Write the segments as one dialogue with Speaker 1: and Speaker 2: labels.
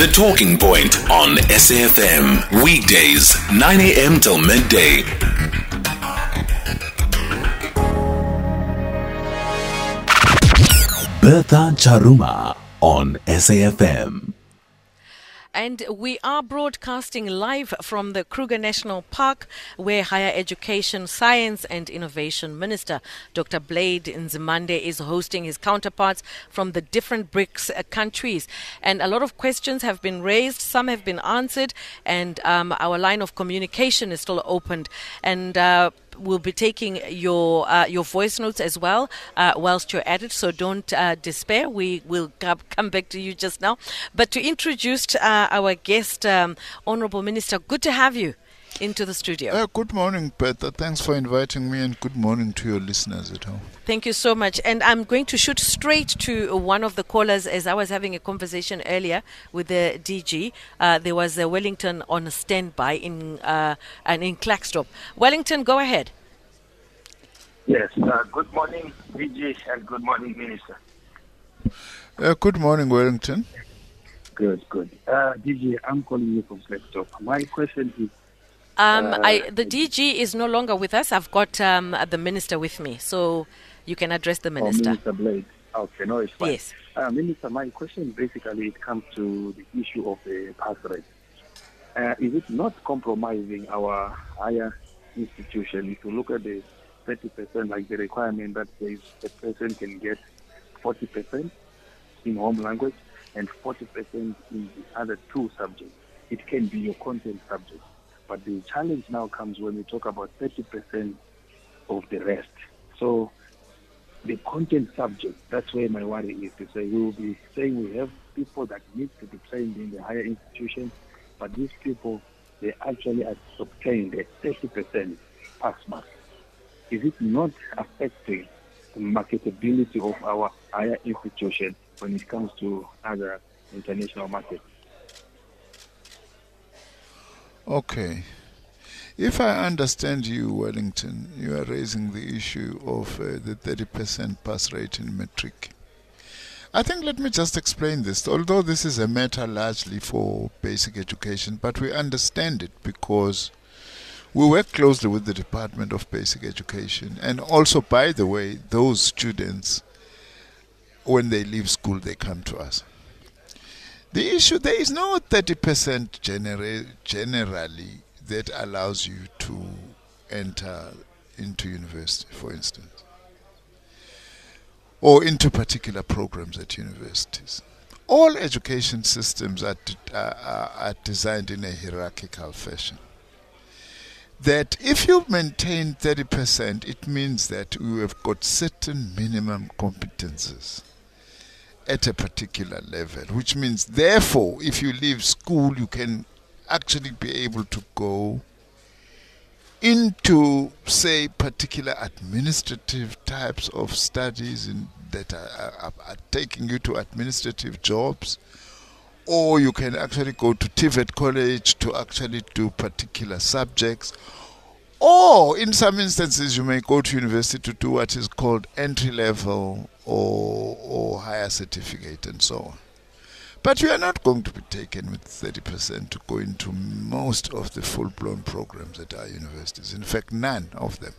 Speaker 1: The Talking Point on SAFM. Weekdays, 9 a.m. till midday. Bertha Charuma on SAFM.
Speaker 2: And we are broadcasting live from the Kruger National Park, where Higher Education, Science and Innovation Minister Dr. Blade Nzimande is hosting his counterparts from the different BRICS uh, countries. And a lot of questions have been raised, some have been answered, and um, our line of communication is still opened. And uh, we'll be taking your uh, your voice notes as well uh, whilst you're at it. So don't uh, despair. We will come back to you just now. But to introduce uh, our guest, um, Honourable Minister, good to have you into the studio.
Speaker 3: Uh, good morning, Peter. Thanks for inviting me, and good morning to your listeners at home.
Speaker 2: Thank you so much. And I'm going to shoot straight to one of the callers as I was having a conversation earlier with the DG. Uh, there was a Wellington on standby in uh, and in Klerksdorp. Wellington, go ahead.
Speaker 4: Yes. Uh, good morning, DG, and good morning, Minister.
Speaker 3: Uh, good morning, Wellington.
Speaker 4: Good, good. Uh, DG, I'm calling you from Klerksdorp. My question is
Speaker 2: um, uh, I, the DG is no longer with us. I've got um, the minister with me, so you can address the minister.
Speaker 4: Oh, minister Blade. Okay, no, it's fine.
Speaker 2: Yes.
Speaker 4: Uh, minister, my question basically it comes to the issue of the pass rate. Uh, is it not compromising our higher institution if you look at the 30%, like the requirement that says a person can get 40% in home language and 40% in the other two subjects? It can be your content subject. But the challenge now comes when we talk about 30% of the rest. So the content subject, that's where my worry is to say we will be saying we have people that need to be trained in the higher institution, but these people, they actually obtain the 30% pass mark. Is it not affecting the marketability of our higher institution when it comes to other international markets?
Speaker 3: Okay. If I understand you, Wellington, you are raising the issue of uh, the 30% pass rate in matric. I think let me just explain this. Although this is a matter largely for basic education, but we understand it because we work closely with the Department of Basic Education. And also, by the way, those students, when they leave school, they come to us. The issue there is no 30% genera- generally that allows you to enter into university, for instance, or into particular programs at universities. All education systems are, are, are designed in a hierarchical fashion. That if you maintain 30%, it means that you have got certain minimum competences at a particular level, which means, therefore, if you leave school, you can actually be able to go into, say, particular administrative types of studies in, that are, are, are, taking you to administrative jobs, or you can actually go to TVET college to actually do particular subjects, or in some instances, you may go to university to do what is called entry level or, or higher certificate and so on. But you are not going to be taken with 30% to go into most of the full blown programs at our universities. In fact, none of them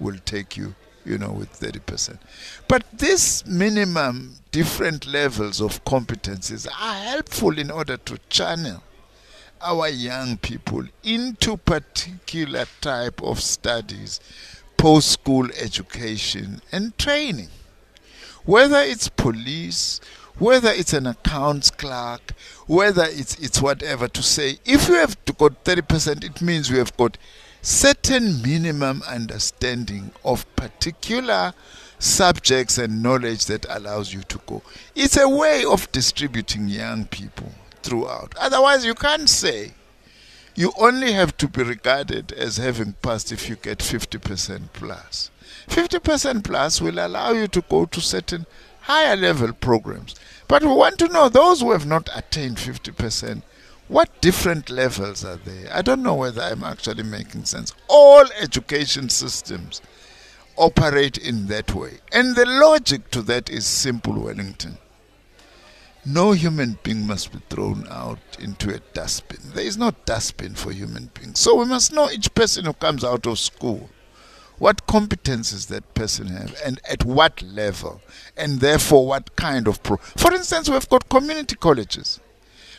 Speaker 3: will take you, you know, with 30%. But this minimum different levels of competencies are helpful in order to channel our young people into particular type of studies, post school education and training. Whether it's police, whether it's an accounts clerk, whether it's it's whatever to say, if you have to got 30%, it means we have got certain minimum understanding of particular subjects and knowledge that allows you to go. It's a way of distributing young people throughout. Otherwise, you can't say you only have to be regarded as having passed if you get 50% plus. 50% plus will allow you to go to certain higher level programs. But we want to know those who have not attained 50%, what different levels are there? I don't know whether I'm actually making sense. All education systems operate in that way. And the logic to that is simple, Wellington. no human being must be thrown out into a dustbin. There is no dustbin for human beings. So we must know each person who comes out of school what competences that person have and at what level? And therefore what kind of pro? For instance we've got community colleges.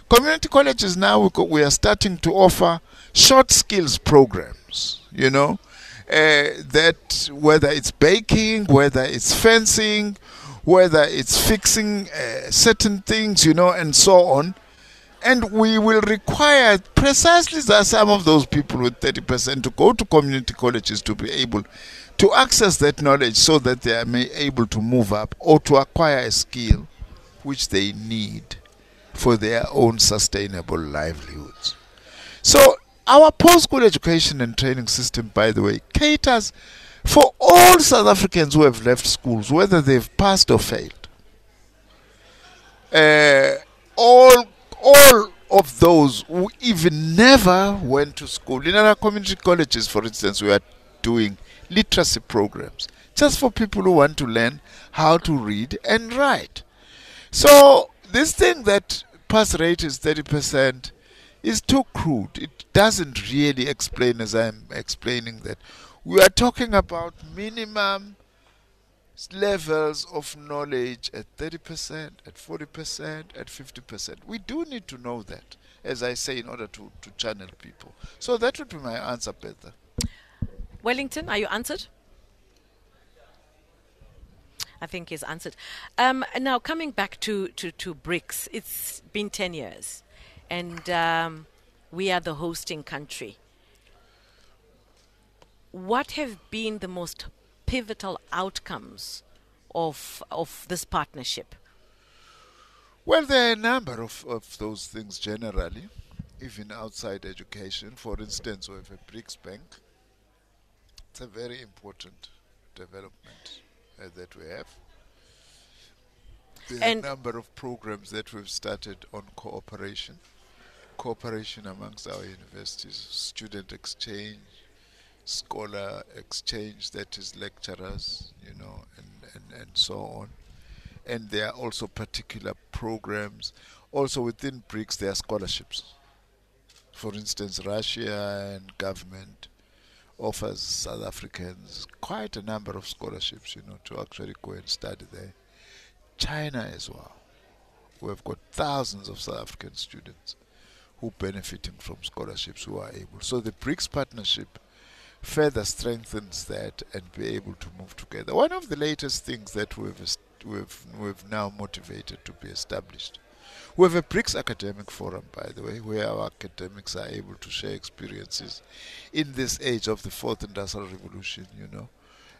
Speaker 3: Community colleges now we, we are starting to offer short skills programs you know uh, that whether it's baking whether it's fencing whether it's fixing uh, certain things you know and so on and we will require precisely that some of those people with 30% to go to community colleges to be able to access that knowledge so that they are able to move up or to acquire a skill which they need for their own sustainable livelihoods. So our post-school education and training system, by the way, caters for all South Africans who have left schools, whether they've passed or failed. Uh, all all of those who even never went to school. In our community colleges, for instance, we are doing literacy programs just for people who want to learn how to read and write. So, this thing that pass rate is 30% is too crude. It doesn't really explain, as I'm explaining, that we are talking about minimum levels of knowledge at 30%, at 40%, at 50%. We do need to know that, as I say, in order to, to channel people. So that would be my answer, Peter.
Speaker 2: Wellington, are you answered? I think he's answered. Um, now, coming back to, to, to BRICS, it's been 10 years, and um, we are the hosting country. What have been the most pivotal outcomes of of this partnership?
Speaker 3: Well, there are a number of, of those things generally, even outside education. For instance, we have a BRICS Bank. It's a very important development uh, that we have. There are a number of programs that we've started on cooperation, cooperation amongst our universities, student exchange, scholar exchange, that is lecturers, you know, and, and, and so on. And there are also particular programs. Also within BRICS, there are scholarships. For instance, Russia and government offers South Africans quite a number of scholarships, you know, to actually go and study there. China as well. We've got thousands of South African students who benefiting from scholarships who are able. So the BRICS partnership further strengthens that and be able to move together. One of the latest things that we've we've we've now motivated to be established. We have a BRICS academic forum, by the way, where our academics are able to share experiences in this age of the fourth industrial revolution, you know.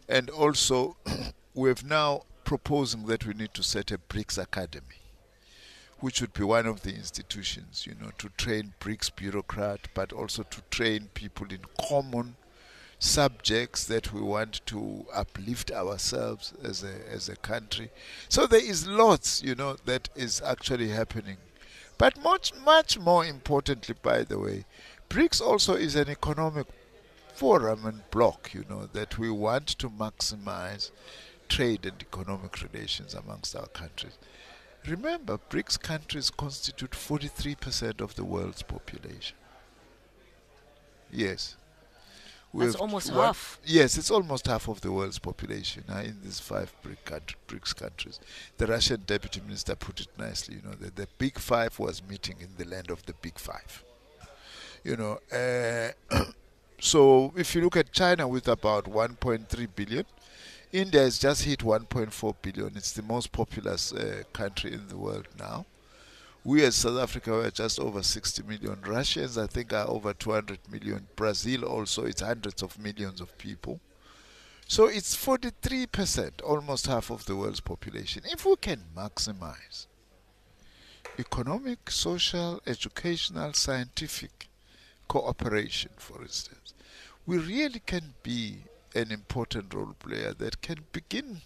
Speaker 3: And also, we've now proposing that we need to set a BRICS academy, which would be one of the institutions, you know, to train BRICS bureaucrat, but also to train people in common subjects that we want to uplift ourselves as a as a country. So there is lots, you know, that is actually happening. But much much more importantly, by the way, BRICS also is an economic forum and block, you know, that we want to maximize trade and economic relations amongst our countries. Remember, BRICS countries constitute 43% of the world's population. Yes.
Speaker 2: That's almost one, half.
Speaker 3: Yes, it's almost half of the world's population uh, in these five BRICS countries. The Russian deputy minister put it nicely. You know, that the Big Five was meeting in the land of the Big Five. You know, uh, so if you look at China with about 1.3 billion, India has just hit 1.4 billion. It's the most populous uh, country in the world now. We as South Africa were just over 60 million. Russians, I think, are over 200 million. Brazil also, it's hundreds of millions of people. So it's 43%, almost half of the world's population. If we can maximize economic, social, educational, scientific cooperation, for instance, we really can be an important role player that can begin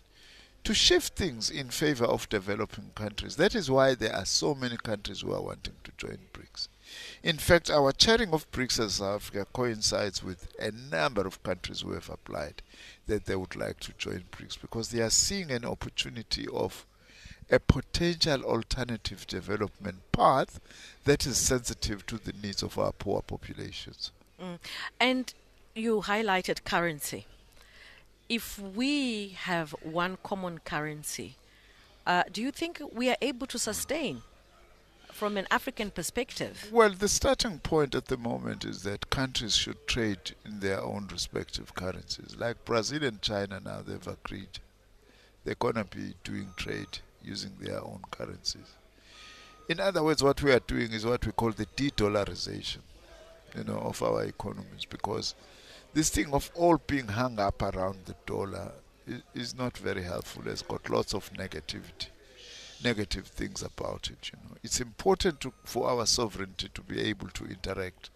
Speaker 3: to shift things in favor of developing countries. That is why there are so many countries who are wanting to join BRICS. In fact, our chairing of BRICS as South Africa coincides with a number of countries who have applied that they would like to join BRICS because they are seeing an opportunity of a potential alternative development path that is sensitive to the needs of our poor populations.
Speaker 2: Mm. And you highlighted currency. If we have one common currency, uh, do you think we are able to sustain from an African perspective?
Speaker 3: Well, the starting point at the moment is that countries should trade in their own respective currencies. Like Brazil and China now, they've agreed they're going to be doing trade using their own currencies. In other words, what we are doing is what we call the de-dollarization, you know, of our economies, because this thing of all being hung up around the dollar is, is not very helpful. It's got lots of negativity, negative things about it. You know, it's important to, for our sovereignty to be able to interact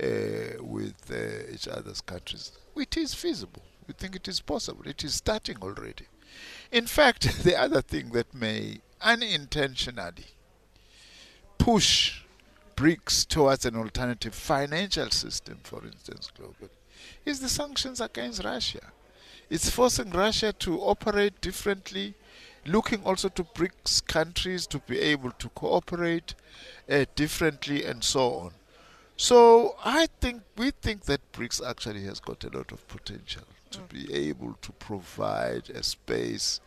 Speaker 3: uh, with uh, each other's countries. It is feasible. We think it is possible. It is starting already. In fact, the other thing that may unintentionally push BRICS towards an alternative financial system, for instance, globally, is the sanctions against Russia. It's forcing Russia to operate differently, looking also to BRICS countries to be able to cooperate uh, differently, and so on. So I think we think that BRICS actually has got a lot of potential to be able to provide a space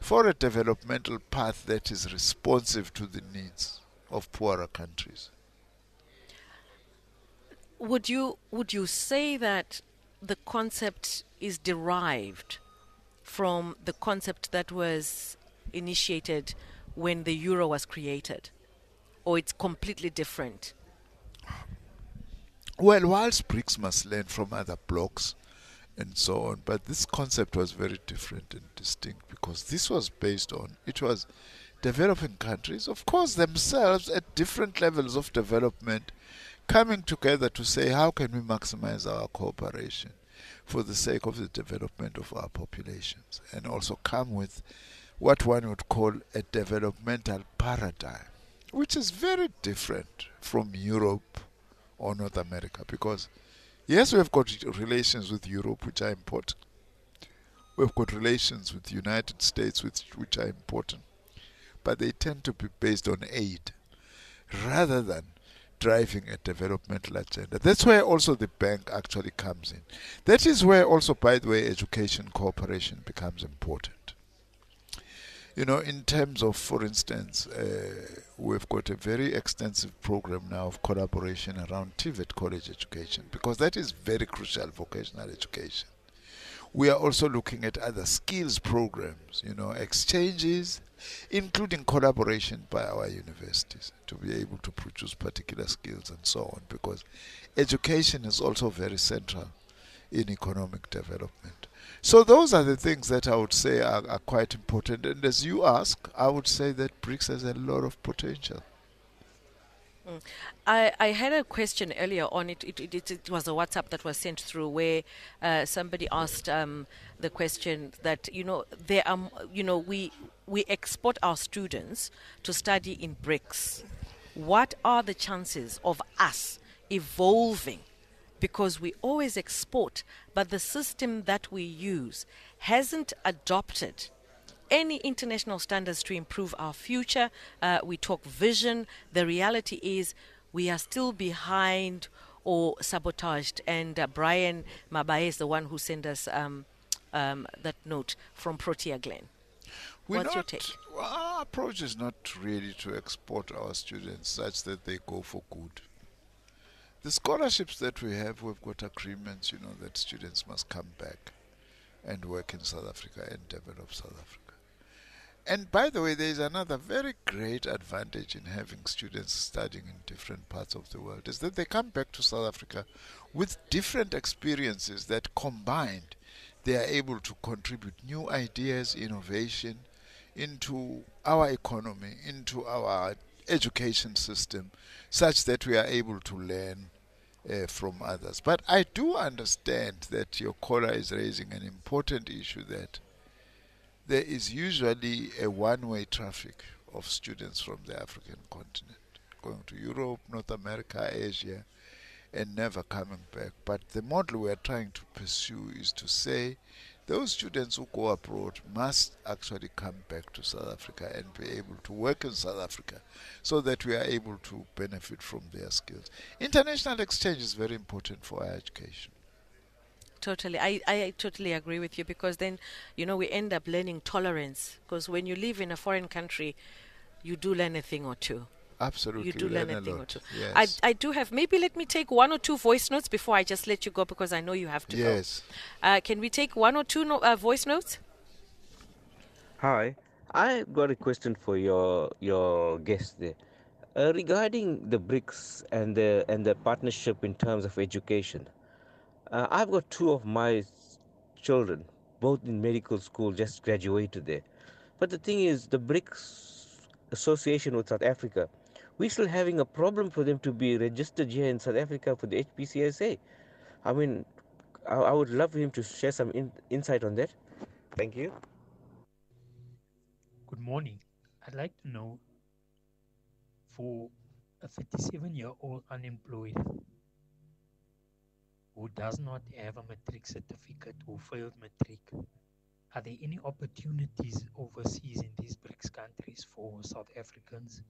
Speaker 3: for a developmental path that is responsive to the needs of poorer countries.
Speaker 2: Would you would you say that the concept is derived from the concept that was initiated when the euro was created or it's completely different?
Speaker 3: Well, whilst BRICS must learn from other blocks, and so on. But this concept was very different and distinct because this was based on it was developing countries, of course, themselves at different levels of development, coming together to say how can we maximize our cooperation for the sake of the development of our populations, and also come with what one would call a developmental paradigm, which is very different from Europe or North America because Yes, we've got relations with Europe, which are important. We've got relations with the United States, which, which are important. But they tend to be based on aid rather than driving a developmental agenda. That's where also the bank actually comes in. That is where also, by the way, education cooperation becomes important you know, in terms of, for instance, uh, we've got a very extensive program now of collaboration around TVET college education because that is very crucial vocational education. We are also looking at other skills programs, you know, exchanges, including collaboration by our universities to be able to produce particular skills and so on because education is also very central in economic development. So those are the things that I would say are, are, quite important. And as you ask, I would say that BRICS has a lot of potential.
Speaker 2: Mm. I, I had a question earlier on. It, it, it, it was a WhatsApp that was sent through where uh, somebody asked um, the question that you know there are you know we we export our students to study in BRICS. What are the chances of us evolving because we always export, but the system that we use hasn't adopted any international standards to improve our future. Uh, we talk vision. The reality is we are still behind or sabotaged. And uh, Brian Mabaye is the one who sent us um, um, that note from Protea Glen.
Speaker 3: We're
Speaker 2: What's
Speaker 3: not,
Speaker 2: your take?
Speaker 3: Our approach is not really to export our students such that they go for good. The scholarships that we have, we've got agreements, you know, that students must come back and work in South Africa and develop South Africa. And by the way, there is another very great advantage in having students studying in different parts of the world is that they come back to South Africa with different experiences that combined they are able to contribute new ideas, innovation into our economy, into our education system such that we are able to learn uh, from others. But I do understand that your caller is raising an important issue that there is usually a one way traffic of students from the African continent going to Europe, North America, Asia, and never coming back. But the model we are trying to pursue is to say those students who go abroad must actually come back to South Africa and be able to work in South Africa so that we are able to benefit from their skills. International exchange is very important for our education.
Speaker 2: Totally. I, I totally agree with you because then, you know, we end up learning tolerance. Because when you live in a foreign country, you do learn a thing or two.
Speaker 3: Absolutely.
Speaker 2: You do learn
Speaker 3: learn
Speaker 2: a thing or two.
Speaker 3: Yes.
Speaker 2: I, I do have, maybe let me take one or two voice notes before I just let you go because I know you have to
Speaker 3: yes.
Speaker 2: go. Uh, can we take one or two no, uh, voice notes?
Speaker 5: Hi, I got a question for your your guest there. Uh, regarding the BRICS and the and the partnership in terms of education, uh, I've got two of my children, both in medical school, just graduated there. But the thing is, the BRICS association with South Africa, we're still having a problem for them to be registered here in South Africa for the HPCSA. I mean, I, I would love him to share some in, insight on that. Thank you.
Speaker 6: Good morning. I'd like to know for a 37 year old unemployed who does not have a matric certificate or failed matric, are there any opportunities overseas in these BRICS countries for South Africans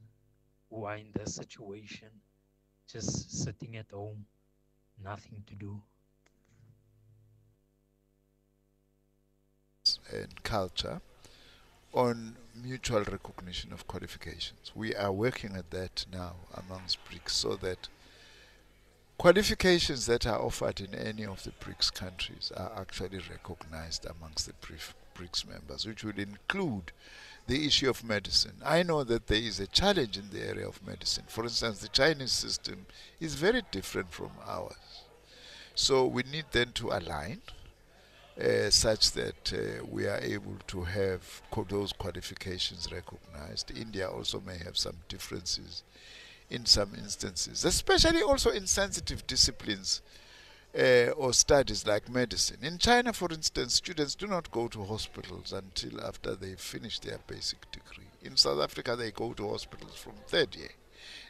Speaker 6: who are in this situation, just sitting at home, nothing to do?
Speaker 3: and culture on mutual recognition of qualifications. We are working at that now amongst BRICS so that qualifications that are offered in any of the BRICS countries are actually recognized amongst the BRICS members, which would include the issue of medicine. I know that there is a challenge in the area of medicine. For instance, the Chinese system is very different from ours. So we need then to align uh, such that uh, we are able to have those qualifications recognized. India also may have some differences in some instances, especially also in sensitive disciplines uh, or studies like medicine. In China, for instance, students do not go to hospitals until after they finish their basic degree. In South Africa, they go to hospitals from third year.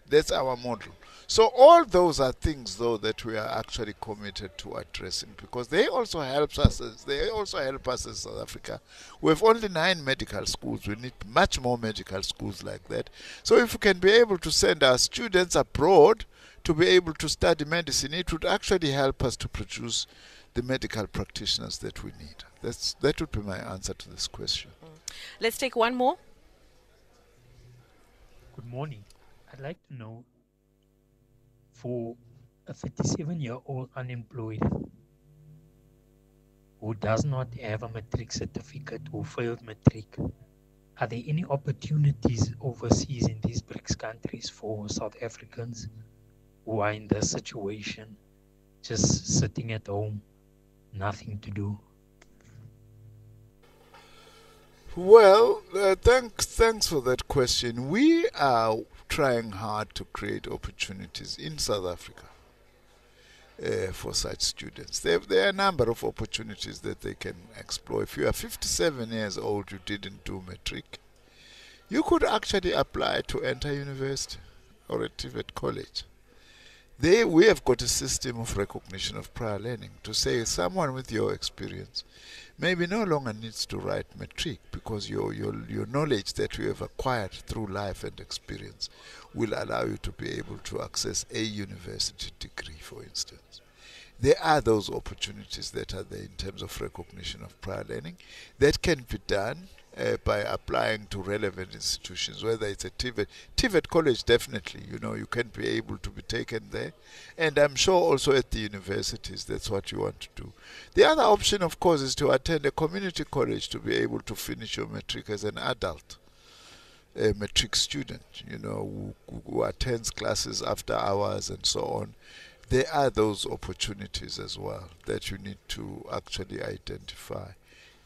Speaker 3: That's our model. So all those are things, though, that we are actually committed to addressing because they also help us. As, they also help us in South Africa. We have only nine medical schools. We need much more medical schools like that. So if we can be able to send our students abroad to be able to study medicine, it would actually help us to produce the medical practitioners that we need. That's that would be my answer to this question. Mm.
Speaker 2: Let's take one more.
Speaker 6: Good morning. I'd like to know for a 37 year old unemployed who does not have a matric certificate or failed matric, are there any opportunities overseas in these BRICS countries for South Africans who are in this situation, just sitting at home, nothing to do?
Speaker 3: Well, uh, thanks, thanks for that question. We are trying hard to create opportunities in South Africa uh, for such students. There, there are a number of opportunities that they can explore. If you are 57 years old, you didn't do matric, you could actually apply to enter university or at TVET college. They, we have got a system of recognition of prior learning to say someone with your experience maybe no longer needs to write matric because your, your, your knowledge that you have acquired through life and experience will allow you to be able to access a university degree, for instance. There are those opportunities that are there in terms of recognition of prior learning that can be done uh, by applying to relevant institutions, whether it's a TVET. TVET college, definitely, you know, you can be able to be taken there. And I'm sure also at the universities, that's what you want to do. The other option, of course, is to attend a community college to be able to finish your matric as an adult. A matric student, you know, who, who attends classes after hours and so on. There are those opportunities as well that you need to actually identify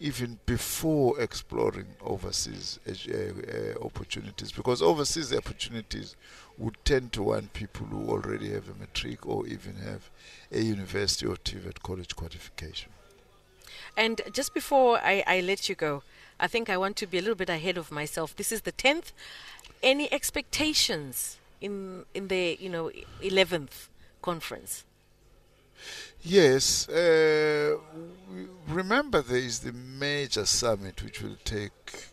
Speaker 3: even before exploring overseas uh, uh, opportunities because overseas opportunities would tend to want people who already have a matric or even have a university or TVET college qualification.
Speaker 2: And just before I, I let you go, I think I want to be a little bit ahead of myself. This is the 10th. Any expectations in in the, you know, 11th conference?
Speaker 3: Yes. Uh, remember, there is the major summit which will take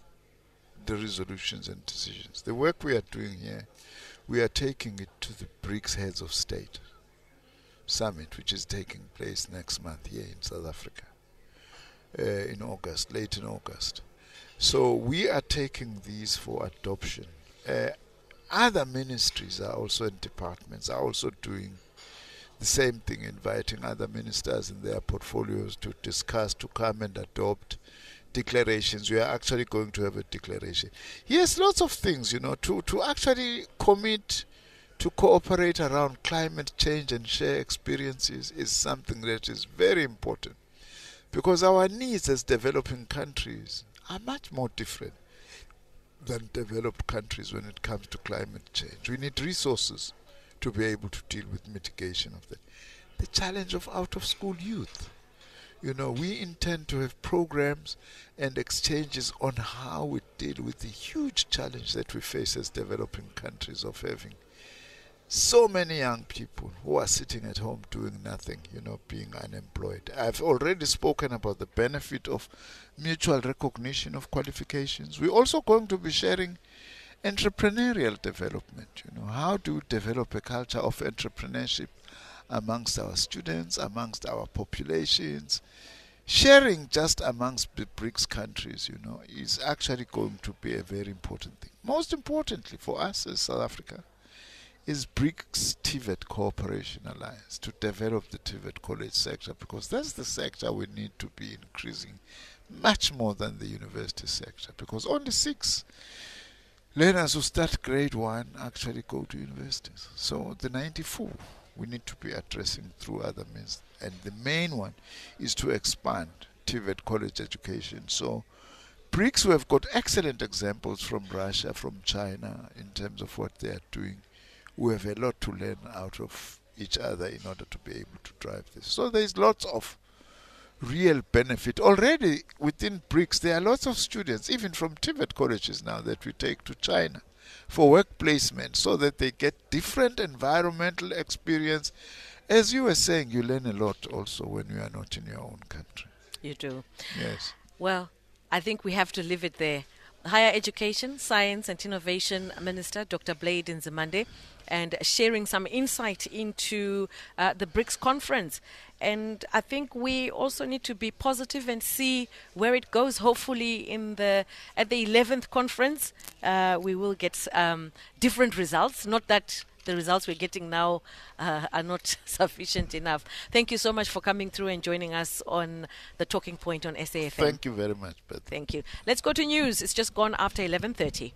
Speaker 3: the resolutions and decisions. The work we are doing here, we are taking it to the BRICS heads of state summit, which is taking place next month here in South Africa uh, in August, late in August. So we are taking these for adoption. Uh, other ministries are also in departments are also doing the same thing, inviting other ministers in their portfolios to discuss, to come and adopt declarations. We are actually going to have a declaration. Yes, lots of things, you know, to, to actually commit to cooperate around climate change and share experiences is something that is very important because our needs as developing countries are much more different than developed countries when it comes to climate change. We need resources to be able to deal with mitigation of that. The challenge of out of school youth. You know, we intend to have programs and exchanges on how we deal with the huge challenge that we face as developing countries of having so many young people who are sitting at home doing nothing, you know, being unemployed. I've already spoken about the benefit of mutual recognition of qualifications. We're also going to be sharing entrepreneurial development. You know, how do we develop a culture of entrepreneurship amongst our students, amongst our populations? Sharing just amongst the BRICS countries, you know, is actually going to be a very important thing. Most importantly for us as South Africa, is BRICS TVET Cooperation Alliance to develop the TVET college sector because that's the sector we need to be increasing much more than the university sector because only six learners who start grade one actually go to universities. So the 94 we need to be addressing through other means. And the main one is to expand TVET college education. So BRICS, we have got excellent examples from Russia, from China, in terms of what they are doing we have a lot to learn out of each other in order to be able to drive this. So there's lots of real benefit. Already within BRICS, there are lots of students, even from TVET colleges now, that we take to China for work placement so that they get different environmental experience. As you were saying, you learn a lot also when you are not in your own country.
Speaker 2: You do.
Speaker 3: Yes.
Speaker 2: Well, I think we have to leave it there. Higher Education, Science and Innovation Minister Dr. Blade Nzimande and sharing some insight into uh, the BRICS conference. And I think we also need to be positive and see where it goes. Hopefully, in the at the 11th conference, uh, we will get um, different results. Not that the results we're getting now uh, are not sufficient enough. Thank you so much for coming through and joining us on the Talking Point on SAFM.
Speaker 3: Thank you very much, Beth.
Speaker 2: Thank you. Let's go to news. It's just gone after 11:30.